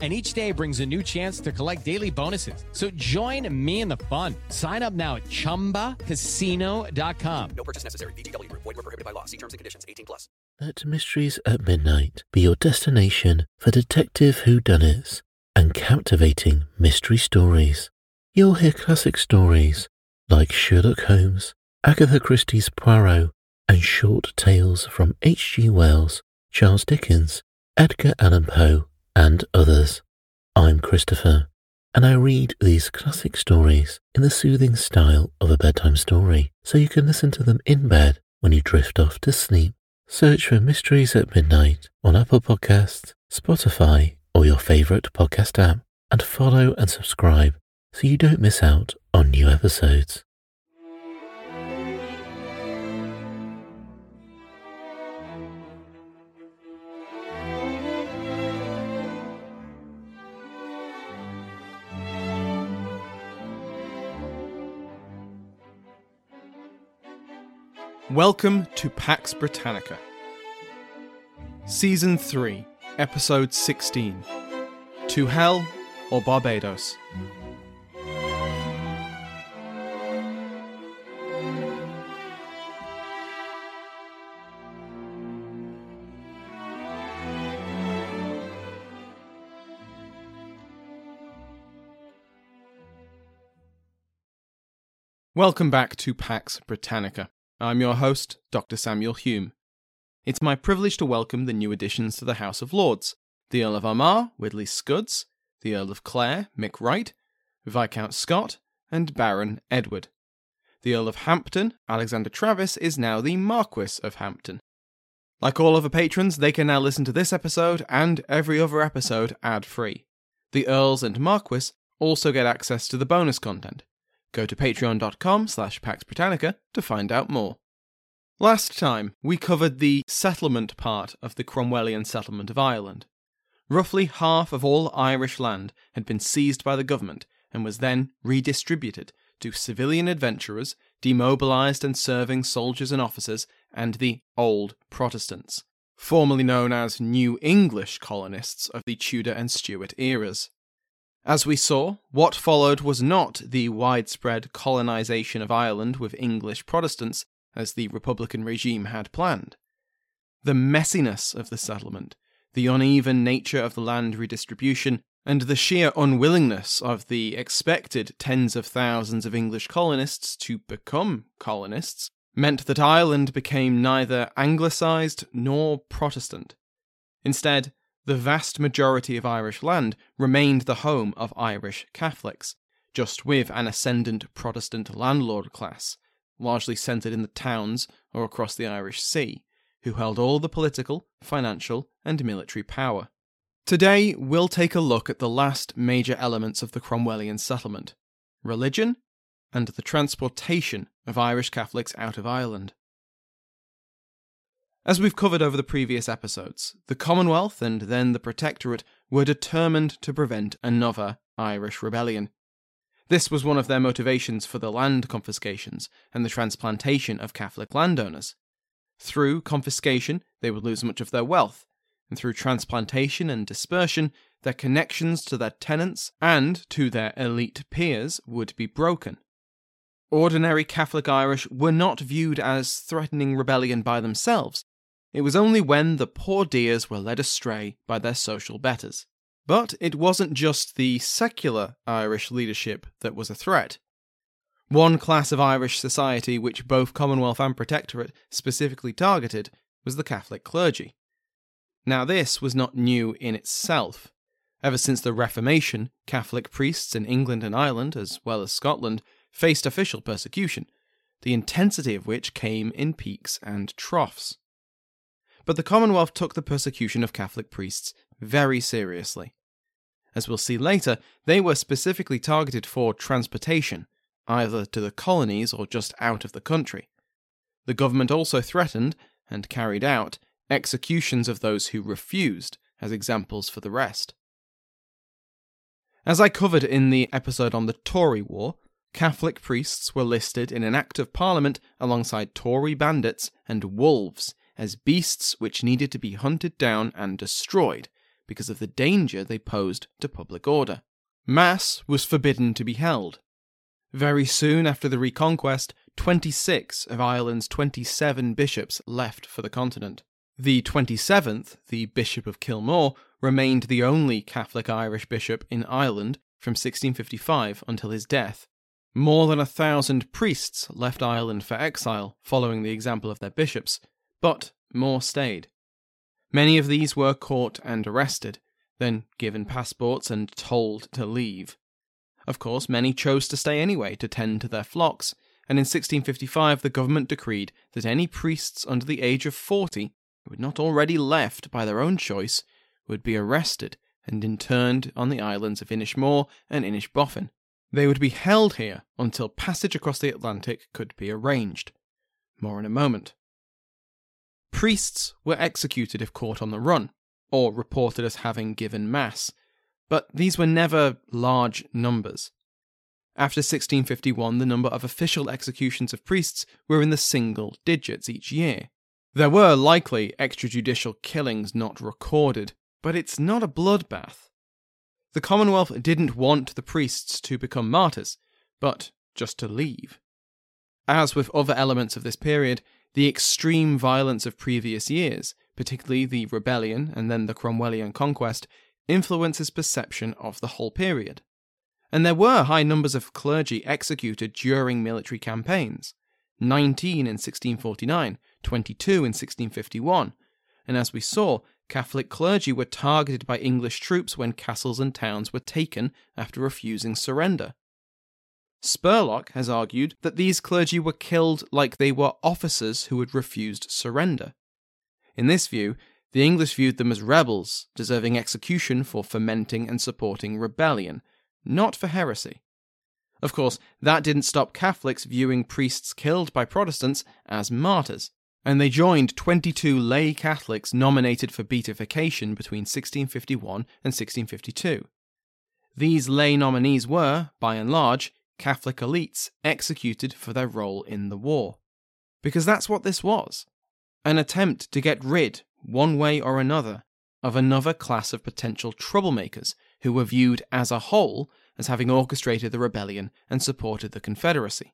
And each day brings a new chance to collect daily bonuses. So join me in the fun. Sign up now at chumbacasino.com. No purchase necessary. VGW Group. Void were prohibited by law. See terms and conditions. 18 plus. Let Mysteries at Midnight be your destination for detective whodunits and captivating mystery stories. You'll hear classic stories like Sherlock Holmes, Agatha Christie's Poirot, and short tales from H.G. Wells, Charles Dickens, Edgar Allan Poe, and others. I'm Christopher, and I read these classic stories in the soothing style of a bedtime story, so you can listen to them in bed when you drift off to sleep. Search for Mysteries at Midnight on Apple Podcasts, Spotify, or your favorite podcast app, and follow and subscribe so you don't miss out on new episodes. Welcome to Pax Britannica. Season 3, Episode 16 To Hell or Barbados? Welcome back to Pax Britannica. I'm your host, Dr. Samuel Hume. It's my privilege to welcome the new additions to the House of Lords the Earl of Armagh, Widley Scuds, the Earl of Clare, Mick Wright, Viscount Scott, and Baron Edward. The Earl of Hampton, Alexander Travis, is now the Marquis of Hampton. Like all other patrons, they can now listen to this episode and every other episode ad free. The Earls and Marquis also get access to the bonus content. Go to patreon.com slash Pax Britannica to find out more. Last time, we covered the settlement part of the Cromwellian settlement of Ireland. Roughly half of all Irish land had been seized by the government and was then redistributed to civilian adventurers, demobilised and serving soldiers and officers, and the Old Protestants, formerly known as New English colonists of the Tudor and Stuart eras. As we saw, what followed was not the widespread colonisation of Ireland with English Protestants as the Republican regime had planned. The messiness of the settlement, the uneven nature of the land redistribution, and the sheer unwillingness of the expected tens of thousands of English colonists to become colonists meant that Ireland became neither Anglicised nor Protestant. Instead, the vast majority of Irish land remained the home of Irish Catholics, just with an ascendant Protestant landlord class, largely centred in the towns or across the Irish Sea, who held all the political, financial, and military power. Today, we'll take a look at the last major elements of the Cromwellian settlement religion and the transportation of Irish Catholics out of Ireland. As we've covered over the previous episodes, the Commonwealth and then the Protectorate were determined to prevent another Irish rebellion. This was one of their motivations for the land confiscations and the transplantation of Catholic landowners. Through confiscation, they would lose much of their wealth, and through transplantation and dispersion, their connections to their tenants and to their elite peers would be broken. Ordinary Catholic Irish were not viewed as threatening rebellion by themselves, it was only when the poor dears were led astray by their social betters. But it wasn't just the secular Irish leadership that was a threat. One class of Irish society which both Commonwealth and Protectorate specifically targeted was the Catholic clergy. Now, this was not new in itself. Ever since the Reformation, Catholic priests in England and Ireland, as well as Scotland, faced official persecution, the intensity of which came in peaks and troughs. But the Commonwealth took the persecution of Catholic priests very seriously. As we'll see later, they were specifically targeted for transportation, either to the colonies or just out of the country. The government also threatened, and carried out executions of those who refused as examples for the rest. As I covered in the episode on the Tory War, Catholic priests were listed in an Act of Parliament alongside Tory bandits and wolves as beasts which needed to be hunted down and destroyed because of the danger they posed to public order. Mass was forbidden to be held. Very soon after the Reconquest, 26 of Ireland's 27 bishops left for the continent. The 27th, the Bishop of Kilmore, remained the only Catholic Irish bishop in Ireland from 1655 until his death. More than a thousand priests left Ireland for exile, following the example of their bishops, but more stayed. Many of these were caught and arrested, then given passports and told to leave. Of course, many chose to stay anyway to tend to their flocks, and in 1655 the government decreed that any priests under the age of 40 who had not already left by their own choice would be arrested and interned on the islands of Inishmore and Inishbofin. They would be held here until passage across the Atlantic could be arranged. More in a moment. Priests were executed if caught on the run, or reported as having given Mass, but these were never large numbers. After 1651, the number of official executions of priests were in the single digits each year. There were likely extrajudicial killings not recorded, but it's not a bloodbath. The Commonwealth didn't want the priests to become martyrs, but just to leave. As with other elements of this period, the extreme violence of previous years, particularly the rebellion and then the Cromwellian conquest, influences perception of the whole period. And there were high numbers of clergy executed during military campaigns 19 in 1649, 22 in 1651, and as we saw, Catholic clergy were targeted by English troops when castles and towns were taken after refusing surrender. Spurlock has argued that these clergy were killed like they were officers who had refused surrender. In this view, the English viewed them as rebels, deserving execution for fomenting and supporting rebellion, not for heresy. Of course, that didn't stop Catholics viewing priests killed by Protestants as martyrs and they joined 22 lay Catholics nominated for beatification between 1651 and 1652. These lay nominees were, by and large, Catholic elites executed for their role in the war. Because that's what this was an attempt to get rid, one way or another, of another class of potential troublemakers who were viewed as a whole as having orchestrated the rebellion and supported the Confederacy.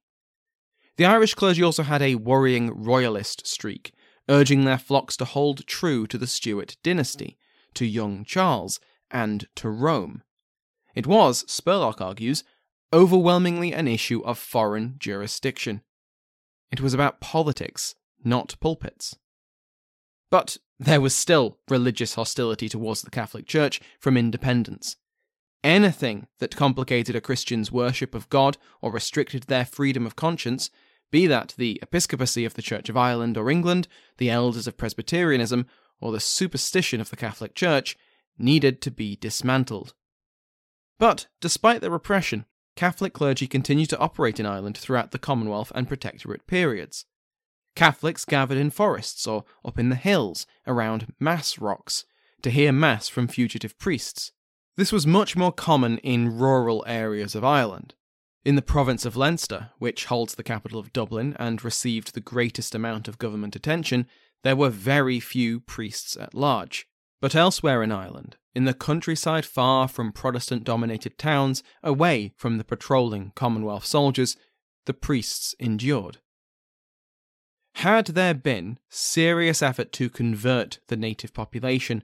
The Irish clergy also had a worrying royalist streak, urging their flocks to hold true to the Stuart dynasty, to young Charles, and to Rome. It was, Spurlock argues, overwhelmingly an issue of foreign jurisdiction. It was about politics, not pulpits. But there was still religious hostility towards the Catholic Church from independents. Anything that complicated a Christian's worship of God or restricted their freedom of conscience be that the episcopacy of the Church of Ireland or England, the elders of Presbyterianism, or the superstition of the Catholic Church, needed to be dismantled. But, despite the repression, Catholic clergy continued to operate in Ireland throughout the Commonwealth and Protectorate periods. Catholics gathered in forests or up in the hills around Mass rocks to hear Mass from fugitive priests. This was much more common in rural areas of Ireland. In the province of Leinster, which holds the capital of Dublin and received the greatest amount of government attention, there were very few priests at large. But elsewhere in Ireland, in the countryside far from Protestant dominated towns, away from the patrolling Commonwealth soldiers, the priests endured. Had there been serious effort to convert the native population,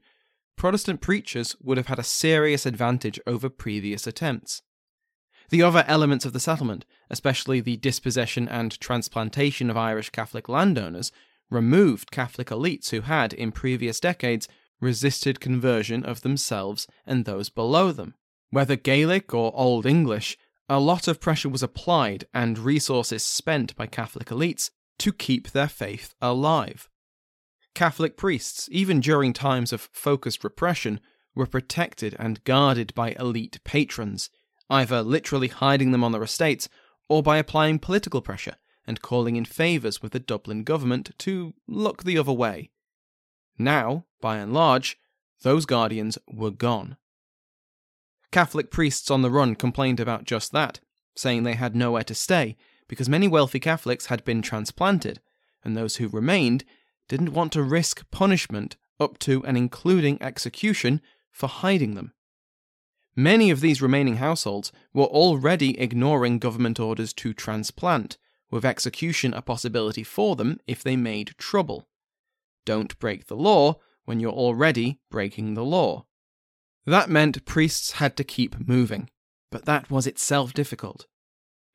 Protestant preachers would have had a serious advantage over previous attempts. The other elements of the settlement, especially the dispossession and transplantation of Irish Catholic landowners, removed Catholic elites who had, in previous decades, resisted conversion of themselves and those below them. Whether Gaelic or Old English, a lot of pressure was applied and resources spent by Catholic elites to keep their faith alive. Catholic priests, even during times of focused repression, were protected and guarded by elite patrons either literally hiding them on their estates or by applying political pressure, and calling in favours with the Dublin government to look the other way. Now, by and large, those guardians were gone. Catholic priests on the run complained about just that, saying they had nowhere to stay because many wealthy Catholics had been transplanted, and those who remained didn't want to risk punishment up to and including execution for hiding them. Many of these remaining households were already ignoring government orders to transplant, with execution a possibility for them if they made trouble. Don't break the law when you're already breaking the law. That meant priests had to keep moving, but that was itself difficult.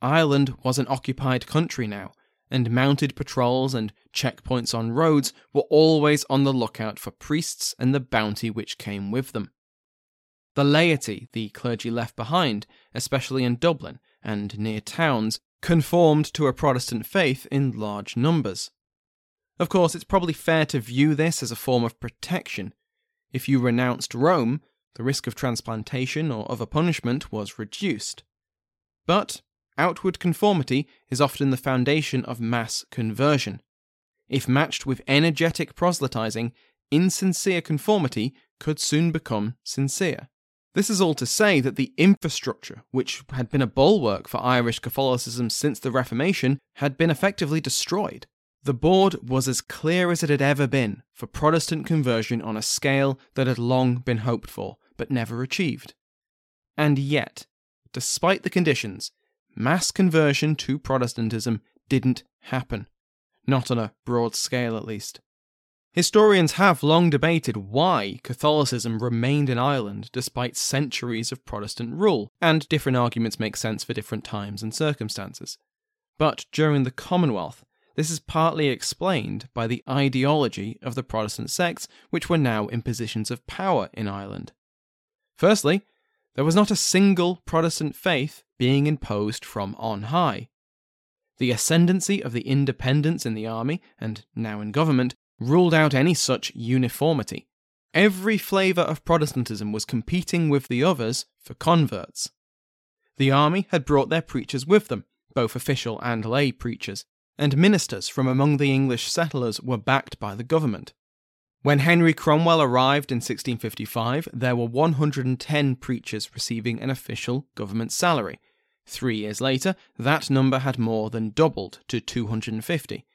Ireland was an occupied country now, and mounted patrols and checkpoints on roads were always on the lookout for priests and the bounty which came with them. The laity the clergy left behind, especially in Dublin and near towns, conformed to a Protestant faith in large numbers. Of course, it's probably fair to view this as a form of protection. If you renounced Rome, the risk of transplantation or other punishment was reduced. But outward conformity is often the foundation of mass conversion. If matched with energetic proselytizing, insincere conformity could soon become sincere. This is all to say that the infrastructure, which had been a bulwark for Irish Catholicism since the Reformation, had been effectively destroyed. The board was as clear as it had ever been for Protestant conversion on a scale that had long been hoped for, but never achieved. And yet, despite the conditions, mass conversion to Protestantism didn't happen. Not on a broad scale, at least. Historians have long debated why Catholicism remained in Ireland despite centuries of Protestant rule, and different arguments make sense for different times and circumstances. But during the Commonwealth, this is partly explained by the ideology of the Protestant sects which were now in positions of power in Ireland. Firstly, there was not a single Protestant faith being imposed from on high. The ascendancy of the independents in the army, and now in government, ruled out any such uniformity. Every flavour of Protestantism was competing with the others for converts. The army had brought their preachers with them, both official and lay preachers, and ministers from among the English settlers were backed by the government. When Henry Cromwell arrived in 1655, there were 110 preachers receiving an official government salary. Three years later, that number had more than doubled to 250.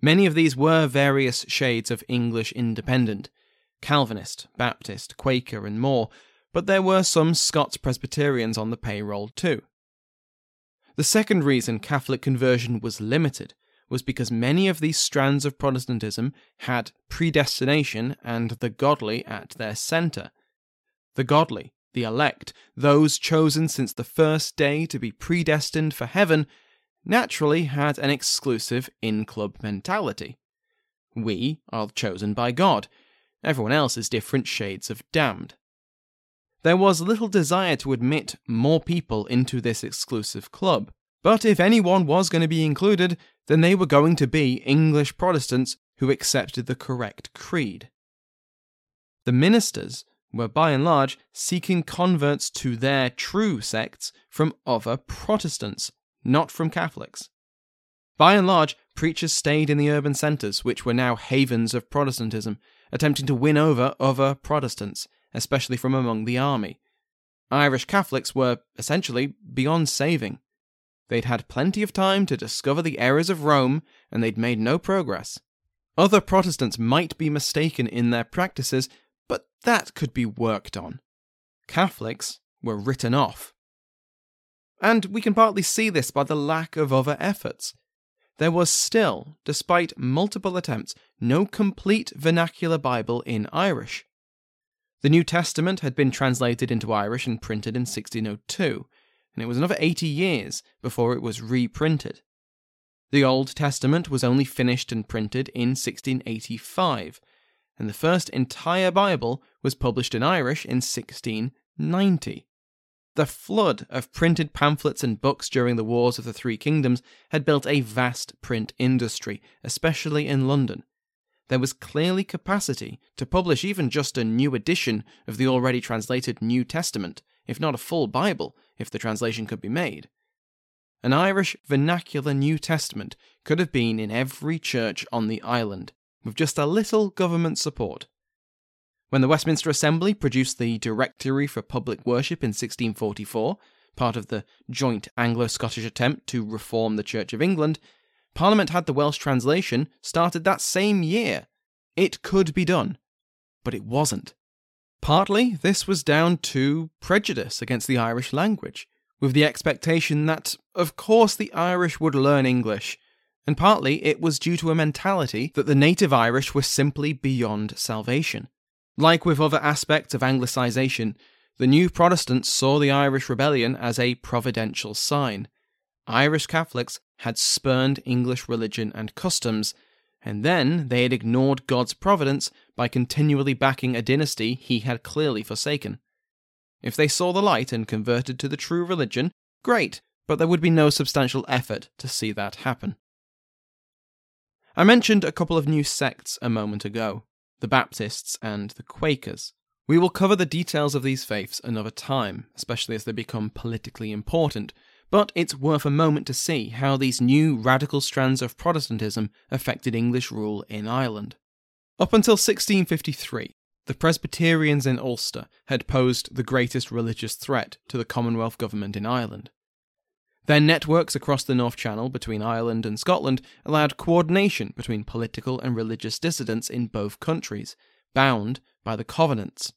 Many of these were various shades of English independent Calvinist, Baptist, Quaker, and more, but there were some Scots Presbyterians on the payroll too. The second reason Catholic conversion was limited was because many of these strands of Protestantism had predestination and the godly at their centre. The godly, the elect, those chosen since the first day to be predestined for heaven, naturally had an exclusive in club mentality. We are chosen by God, everyone else is different shades of damned. There was little desire to admit more people into this exclusive club, but if anyone was going to be included, then they were going to be English Protestants who accepted the correct creed. The ministers were by and large seeking converts to their true sects from other Protestants, not from Catholics. By and large, preachers stayed in the urban centres, which were now havens of Protestantism, attempting to win over other Protestants, especially from among the army. Irish Catholics were essentially beyond saving. They'd had plenty of time to discover the errors of Rome, and they'd made no progress. Other Protestants might be mistaken in their practices, but that could be worked on. Catholics were written off. And we can partly see this by the lack of other efforts. There was still, despite multiple attempts, no complete vernacular Bible in Irish. The New Testament had been translated into Irish and printed in 1602, and it was another 80 years before it was reprinted. The Old Testament was only finished and printed in 1685, and the first entire Bible was published in Irish in 1690. The flood of printed pamphlets and books during the Wars of the Three Kingdoms had built a vast print industry, especially in London. There was clearly capacity to publish even just a new edition of the already translated New Testament, if not a full Bible, if the translation could be made. an Irish vernacular New Testament could have been in every church on the island, with just a little government support. When the Westminster Assembly produced the Directory for Public Worship in 1644, part of the joint Anglo Scottish attempt to reform the Church of England, Parliament had the Welsh translation started that same year. It could be done, but it wasn't. Partly, this was down to prejudice against the Irish language, with the expectation that, of course, the Irish would learn English, and partly it was due to a mentality that the native Irish were simply beyond salvation. Like with other aspects of Anglicisation, the new Protestants saw the Irish rebellion as a providential sign. Irish Catholics had spurned English religion and customs, and then they had ignored God's providence by continually backing a dynasty he had clearly forsaken. If they saw the light and converted to the true religion, great, but there would be no substantial effort to see that happen. I mentioned a couple of new sects a moment ago the Baptists and the Quakers. We will cover the details of these faiths another time, especially as they become politically important, but it's worth a moment to see how these new radical strands of Protestantism affected English rule in Ireland. Up until 1653, the Presbyterians in Ulster had posed the greatest religious threat to the Commonwealth government in Ireland. Their networks across the North Channel between Ireland and Scotland allowed coordination between political and religious dissidents in both countries, bound by the Covenants.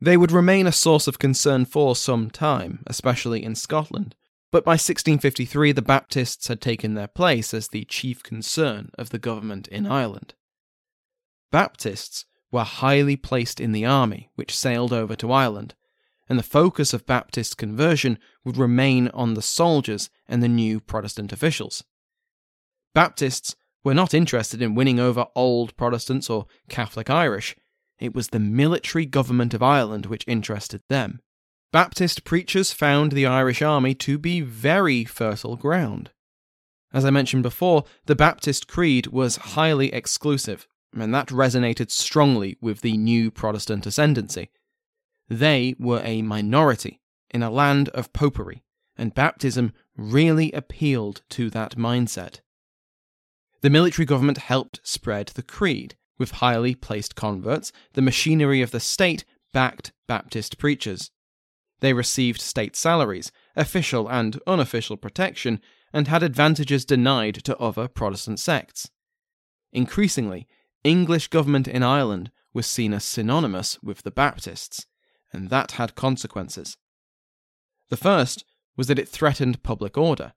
They would remain a source of concern for some time, especially in Scotland, but by 1653 the Baptists had taken their place as the chief concern of the government in Ireland. Baptists were highly placed in the army which sailed over to Ireland, and the focus of Baptist conversion would remain on the soldiers and the new Protestant officials. Baptists were not interested in winning over old Protestants or Catholic Irish, it was the military government of Ireland which interested them. Baptist preachers found the Irish army to be very fertile ground. As I mentioned before, the Baptist creed was highly exclusive, and that resonated strongly with the new Protestant ascendancy. They were a minority in a land of popery, and baptism really appealed to that mindset. The military government helped spread the creed. With highly placed converts, the machinery of the state backed Baptist preachers. They received state salaries, official and unofficial protection, and had advantages denied to other Protestant sects. Increasingly, English government in Ireland was seen as synonymous with the Baptists, and that had consequences. The first was that it threatened public order.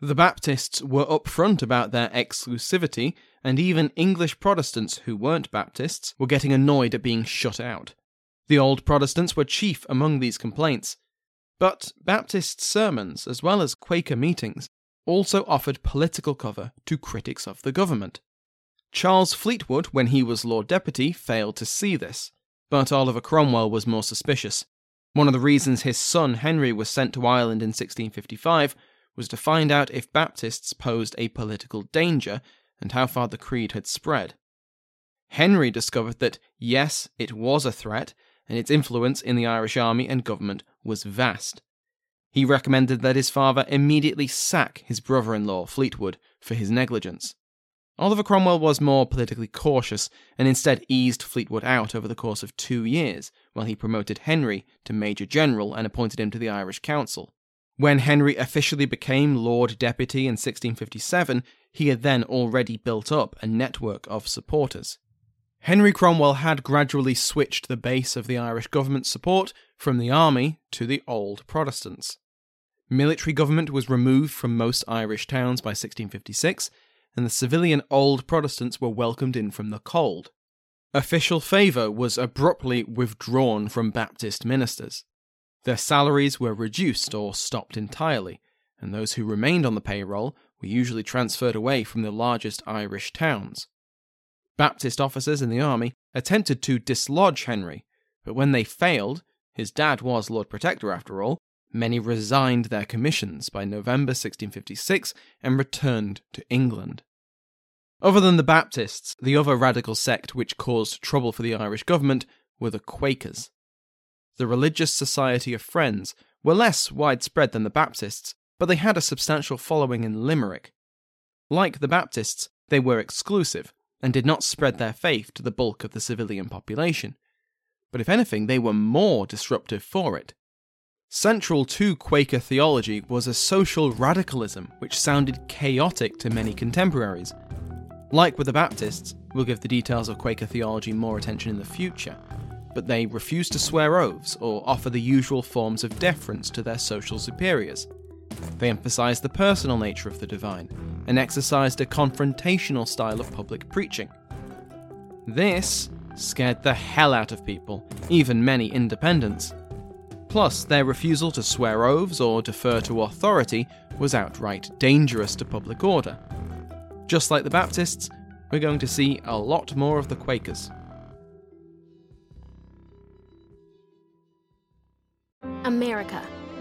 The Baptists were upfront about their exclusivity, and even English Protestants who weren't Baptists were getting annoyed at being shut out. The old Protestants were chief among these complaints. But Baptist sermons, as well as Quaker meetings, also offered political cover to critics of the government. Charles Fleetwood, when he was Lord Deputy, failed to see this, but Oliver Cromwell was more suspicious. One of the reasons his son Henry was sent to Ireland in 1655 was to find out if Baptists posed a political danger and how far the creed had spread. Henry discovered that, yes, it was a threat, and its influence in the Irish army and government was vast. He recommended that his father immediately sack his brother in law, Fleetwood, for his negligence. Oliver Cromwell was more politically cautious and instead eased Fleetwood out over the course of two years, while he promoted Henry to Major General and appointed him to the Irish Council. When Henry officially became Lord Deputy in 1657, he had then already built up a network of supporters. Henry Cromwell had gradually switched the base of the Irish government's support from the army to the old Protestants. Military government was removed from most Irish towns by 1656, and the civilian old Protestants were welcomed in from the cold. Official favour was abruptly withdrawn from Baptist ministers. Their salaries were reduced or stopped entirely, and those who remained on the payroll were usually transferred away from the largest Irish towns. Baptist officers in the army attempted to dislodge Henry, but when they failed, his dad was Lord Protector after all, many resigned their commissions by November 1656 and returned to England. Other than the Baptists, the other radical sect which caused trouble for the Irish government were the Quakers. The Religious Society of Friends were less widespread than the Baptists, but they had a substantial following in Limerick. Like the Baptists, they were exclusive and did not spread their faith to the bulk of the civilian population. But if anything, they were more disruptive for it. Central to Quaker theology was a social radicalism which sounded chaotic to many contemporaries. Like with the Baptists, we'll give the details of Quaker theology more attention in the future, but they refused to swear oaths or offer the usual forms of deference to their social superiors. They emphasized the personal nature of the divine and exercised a confrontational style of public preaching. This scared the hell out of people, even many independents. Plus, their refusal to swear oaths or defer to authority was outright dangerous to public order. Just like the Baptists, we're going to see a lot more of the Quakers. America.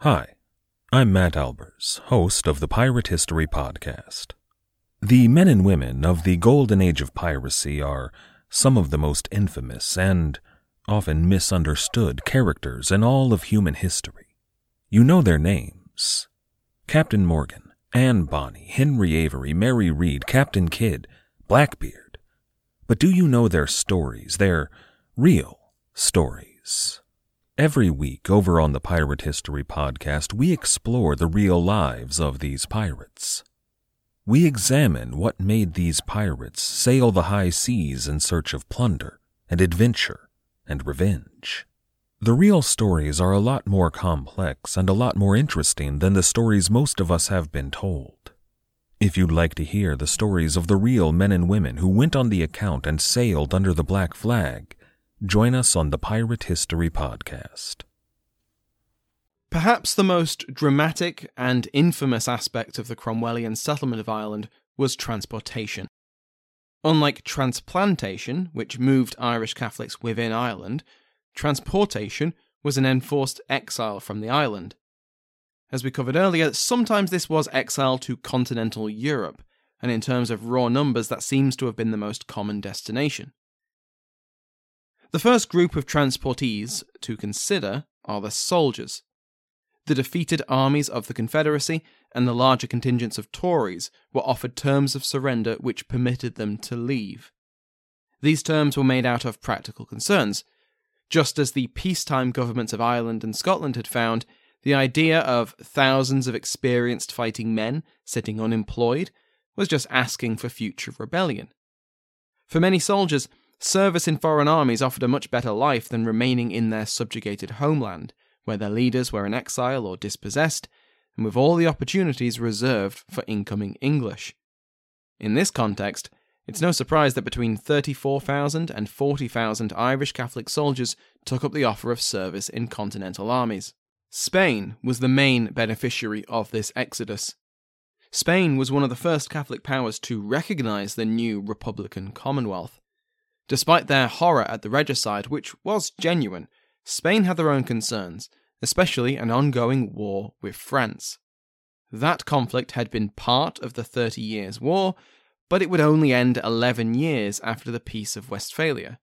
Hi, I'm Matt Albers, host of the Pirate History Podcast. The men and women of the golden age of piracy are some of the most infamous and often misunderstood characters in all of human history. You know their names Captain Morgan, Anne Bonny, Henry Avery, Mary Read, Captain Kidd, Blackbeard. But do you know their stories, their real stories? Every week over on the Pirate History Podcast, we explore the real lives of these pirates. We examine what made these pirates sail the high seas in search of plunder and adventure and revenge. The real stories are a lot more complex and a lot more interesting than the stories most of us have been told. If you'd like to hear the stories of the real men and women who went on the account and sailed under the black flag, join us on the Pirate History Podcast. Perhaps the most dramatic and infamous aspect of the Cromwellian settlement of Ireland was transportation. Unlike transplantation, which moved Irish Catholics within Ireland, transportation was an enforced exile from the island. As we covered earlier, sometimes this was exile to continental Europe, and in terms of raw numbers, that seems to have been the most common destination. The first group of transportees to consider are the soldiers. The defeated armies of the Confederacy and the larger contingents of Tories were offered terms of surrender which permitted them to leave. These terms were made out of practical concerns. Just as the peacetime governments of Ireland and Scotland had found, the idea of thousands of experienced fighting men sitting unemployed was just asking for future rebellion. For many soldiers, service in foreign armies offered a much better life than remaining in their subjugated homeland, where their leaders were in exile or dispossessed, and with all the opportunities reserved for incoming English. In this context, it's no surprise that between 34,000 and 40,000 Irish Catholic soldiers took up the offer of service in continental armies. Spain was the main beneficiary of this exodus. Spain was one of the first Catholic powers to recognize the new Republican Commonwealth. Despite their horror at the regicide, which was genuine, Spain had their own concerns, especially an ongoing war with France. That conflict had been part of the Thirty Years' War, but it would only end 11 years after the Peace of Westphalia.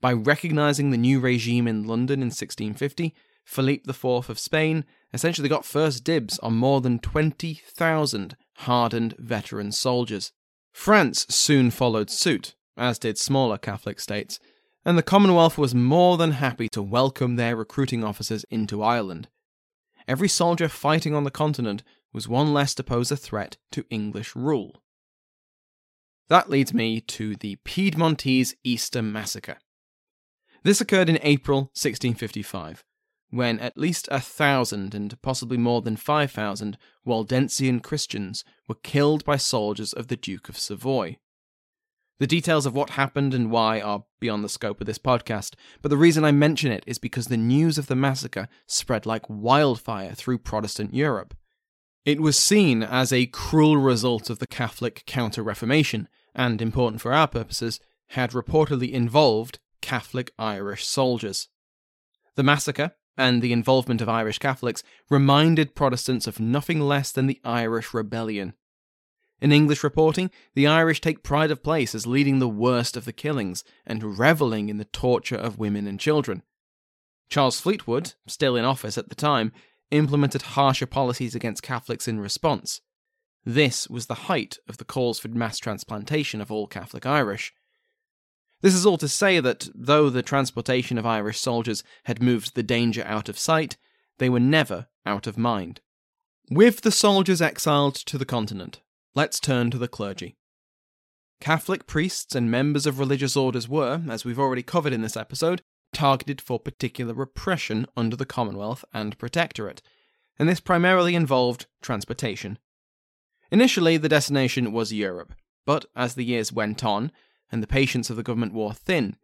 By recognizing the new regime in London in 1650, Philip IV of Spain essentially got first dibs on more than 20,000 hardened veteran soldiers. France soon followed suit, as did smaller Catholic states, and the Commonwealth was more than happy to welcome their recruiting officers into Ireland. Every soldier fighting on the continent was one less to pose a threat to English rule. That leads me to the Piedmontese Easter Massacre. This occurred in April 1655, when at least a thousand and possibly more than five thousand Waldensian Christians were killed by soldiers of the Duke of Savoy. The details of what happened and why are beyond the scope of this podcast, but the reason I mention it is because the news of the massacre spread like wildfire through Protestant Europe. It was seen as a cruel result of the Catholic Counter Reformation, and, important for our purposes, had reportedly involved Catholic Irish soldiers. The massacre and the involvement of Irish Catholics reminded Protestants of nothing less than the Irish Rebellion. In English reporting, the Irish take pride of place as leading the worst of the killings and revelling in the torture of women and children. Charles Fleetwood, still in office at the time, implemented harsher policies against Catholics in response. This was the height of the calls for mass transplantation of all Catholic Irish. This is all to say that, though the transportation of Irish soldiers had moved the danger out of sight, they were never out of mind. With the soldiers exiled to the continent, let's turn to the clergy. Catholic priests and members of religious orders were, as we've already covered in this episode, targeted for particular repression under the Commonwealth and Protectorate, and this primarily involved transportation. Initially, the destination was Europe, but as the years went on, and the patience of the government wore thin,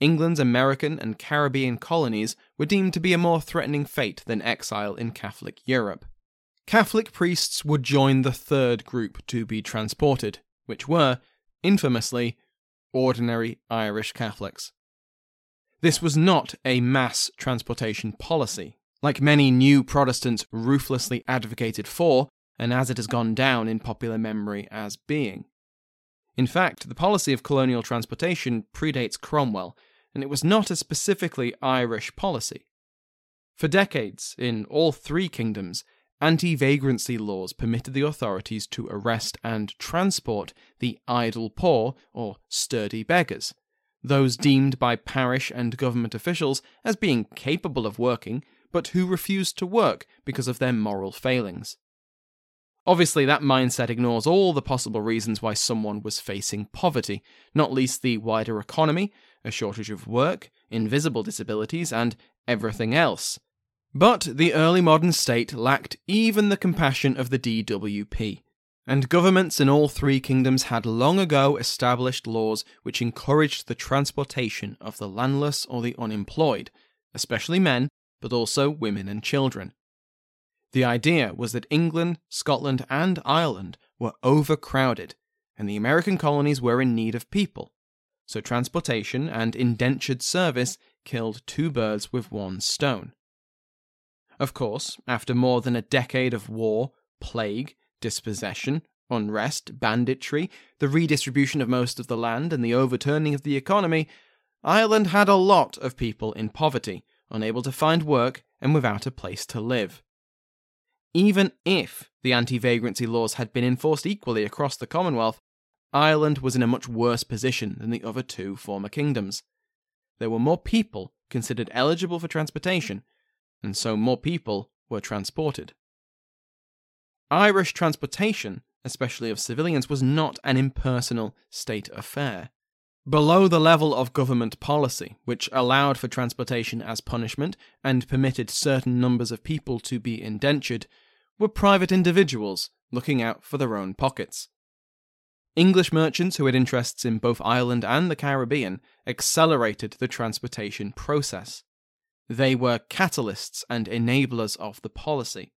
England's American and Caribbean colonies were deemed to be a more threatening fate than exile in Catholic Europe. Catholic priests would join the third group to be transported, which were, infamously, ordinary Irish Catholics. This was not a mass transportation policy, like many new Protestants ruthlessly advocated for, and as it has gone down in popular memory as being. In fact, the policy of colonial transportation predates Cromwell, and it was not a specifically Irish policy. For decades, in all three kingdoms, anti vagrancy laws permitted the authorities to arrest and transport the idle poor or sturdy beggars, those deemed by parish and government officials as being capable of working, but who refused to work because of their moral failings. Obviously, that mindset ignores all the possible reasons why someone was facing poverty, not least the wider economy, a shortage of work, invisible disabilities, and everything else. But the early modern state lacked even the compassion of the DWP, and governments in all three kingdoms had long ago established laws which encouraged the transportation of the landless or the unemployed, especially men, but also women and children. The idea was that England, Scotland, and Ireland were overcrowded, and the American colonies were in need of people. So transportation and indentured service killed two birds with one stone. Of course, after more than a decade of war, plague, dispossession, unrest, banditry, the redistribution of most of the land, and the overturning of the economy, Ireland had a lot of people in poverty, unable to find work, and without a place to live even if the anti vagrancy laws had been enforced equally across the Commonwealth, Ireland was in a much worse position than the other two former kingdoms. There were more people considered eligible for transportation, and so more people were transported. Irish transportation, especially of civilians, was not an impersonal state affair. Below the level of government policy, which allowed for transportation as punishment and permitted certain numbers of people to be indentured, were private individuals looking out for their own pockets. English merchants who had interests in both Ireland and the Caribbean accelerated the transportation process. They were catalysts and enablers of the policy.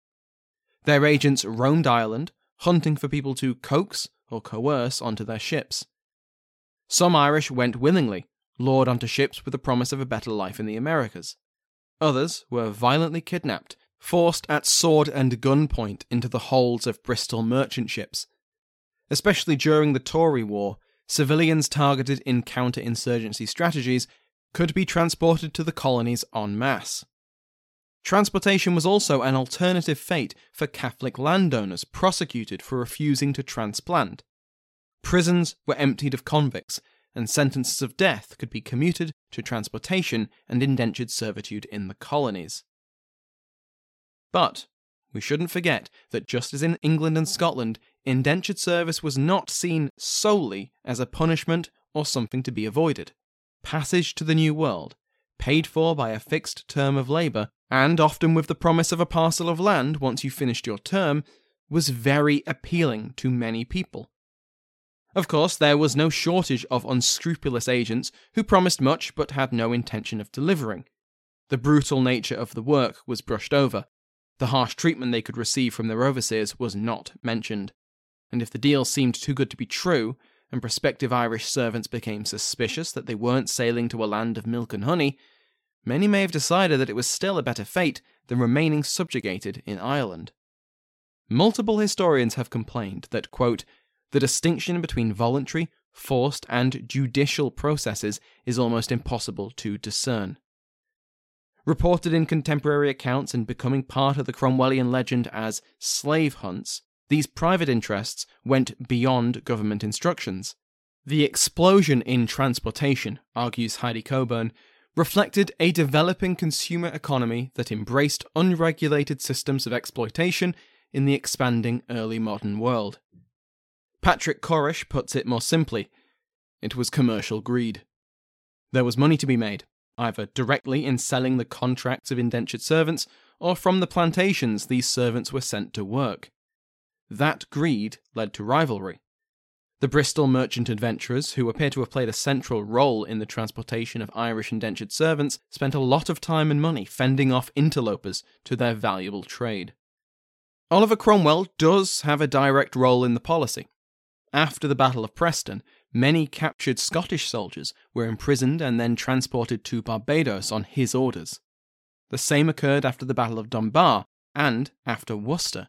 Their agents roamed Ireland, hunting for people to coax or coerce onto their ships. Some Irish went willingly, lured onto ships with the promise of a better life in the Americas. Others were violently kidnapped forced at sword and gunpoint into the holds of Bristol merchant ships. Especially during the Tory War, civilians targeted in counter-insurgency strategies could be transported to the colonies en masse. Transportation was also an alternative fate for Catholic landowners prosecuted for refusing to transplant. Prisons were emptied of convicts, and sentences of death could be commuted to transportation and indentured servitude in the colonies. But we shouldn't forget that just as in England and Scotland, indentured service was not seen solely as a punishment or something to be avoided. Passage to the New World, paid for by a fixed term of labour, and often with the promise of a parcel of land once you finished your term, was very appealing to many people. Of course, there was no shortage of unscrupulous agents who promised much but had no intention of delivering. The brutal nature of the work was brushed over, The harsh treatment they could receive from their overseers was not mentioned. And if the deal seemed too good to be true, and prospective Irish servants became suspicious that they weren't sailing to a land of milk and honey, many may have decided that it was still a better fate than remaining subjugated in Ireland. Multiple historians have complained that, quote, the distinction between voluntary, forced, and judicial processes is almost impossible to discern. Reported in contemporary accounts and becoming part of the Cromwellian legend as slave hunts, these private interests went beyond government instructions. The explosion in transportation, argues Heidi Coburn, reflected a developing consumer economy that embraced unregulated systems of exploitation in the expanding early modern world. Patrick Corish puts it more simply it was commercial greed. There was money to be made, either directly in selling the contracts of indentured servants or from the plantations these servants were sent to work. That greed led to rivalry. The Bristol merchant adventurers, who appear to have played a central role in the transportation of Irish indentured servants, spent a lot of time and money fending off interlopers to their valuable trade. Oliver Cromwell does have a direct role in the policy. After the Battle of Preston, many captured Scottish soldiers were imprisoned and then transported to Barbados on his orders. The same occurred after the Battle of Dunbar and after Worcester.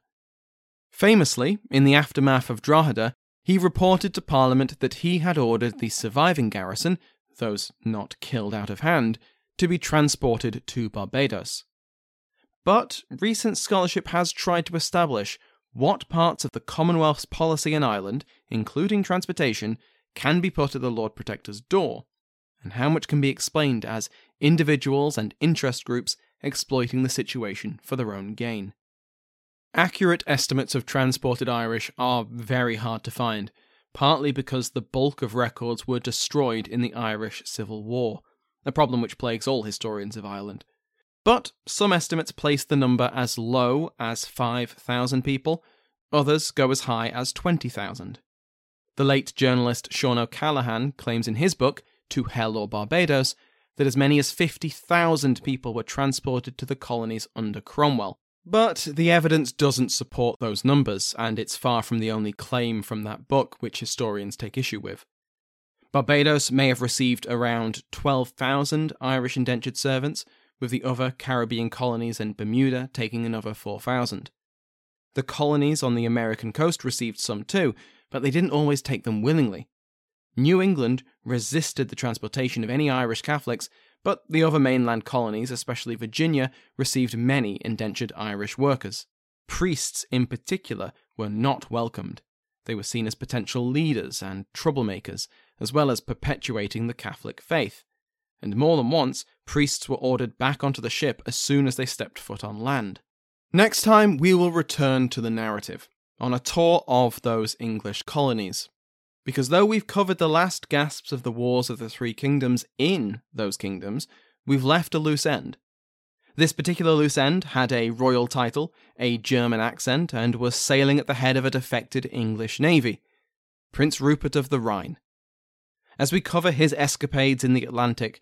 Famously, in the aftermath of Drogheda, he reported to Parliament that he had ordered the surviving garrison, those not killed out of hand, to be transported to Barbados. But recent scholarship has tried to establish what parts of the Commonwealth's policy in Ireland, including transportation, can be put at the Lord Protector's door, and how much can be explained as individuals and interest groups exploiting the situation for their own gain. Accurate estimates of transported Irish are very hard to find, partly because the bulk of records were destroyed in the Irish Civil War, a problem which plagues all historians of Ireland. But some estimates place the number as low as 5,000 people, others go as high as 20,000. The late journalist Sean O'Callaghan claims in his book, To Hell or Barbados, that as many as 50,000 people were transported to the colonies under Cromwell, but the evidence doesn't support those numbers, and it's far from the only claim from that book which historians take issue with. Barbados may have received around 12,000 Irish indentured servants, with the other Caribbean colonies and Bermuda taking another 4,000. The colonies on the American coast received some too, but they didn't always take them willingly. New England resisted the transportation of any Irish Catholics but the other mainland colonies, especially Virginia, received many indentured Irish workers. Priests, in particular, were not welcomed. They were seen as potential leaders and troublemakers, as well as perpetuating the Catholic faith. And more than once, priests were ordered back onto the ship as soon as they stepped foot on land. Next time, we will return to the narrative, on a tour of those English colonies because though we've covered the last gasps of the Wars of the Three Kingdoms in those kingdoms, we've left a loose end. This particular loose end had a royal title, a German accent, and was sailing at the head of a defected English navy Prince Rupert of the Rhine. As we cover his escapades in the Atlantic,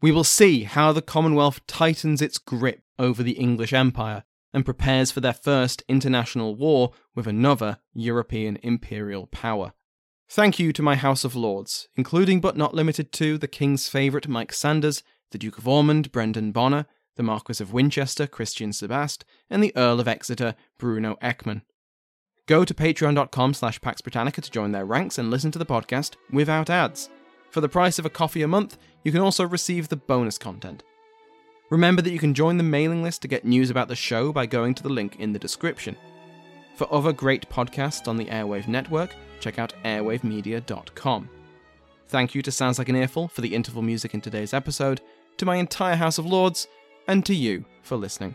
we will see how the Commonwealth tightens its grip over the English Empire and prepares for their first international war with another European imperial power. Thank you to my House of Lords, including but not limited to the King's favourite Mike Sanders, the Duke of Ormond, Brendan Bonner, the Marquis of Winchester, Christian Sebast, and the Earl of Exeter, Bruno Ekman. Go to patreon.com slash Pax Britannica to join their ranks and listen to the podcast without ads. For the price of a coffee a month, you can also receive the bonus content. Remember that you can join the mailing list to get news about the show by going to the link in the description. For other great podcasts on the Airwave Network, check out airwavemedia.com. Thank you to Sounds Like an Earful for the interval music in today's episode, to my entire House of Lords, and to you for listening.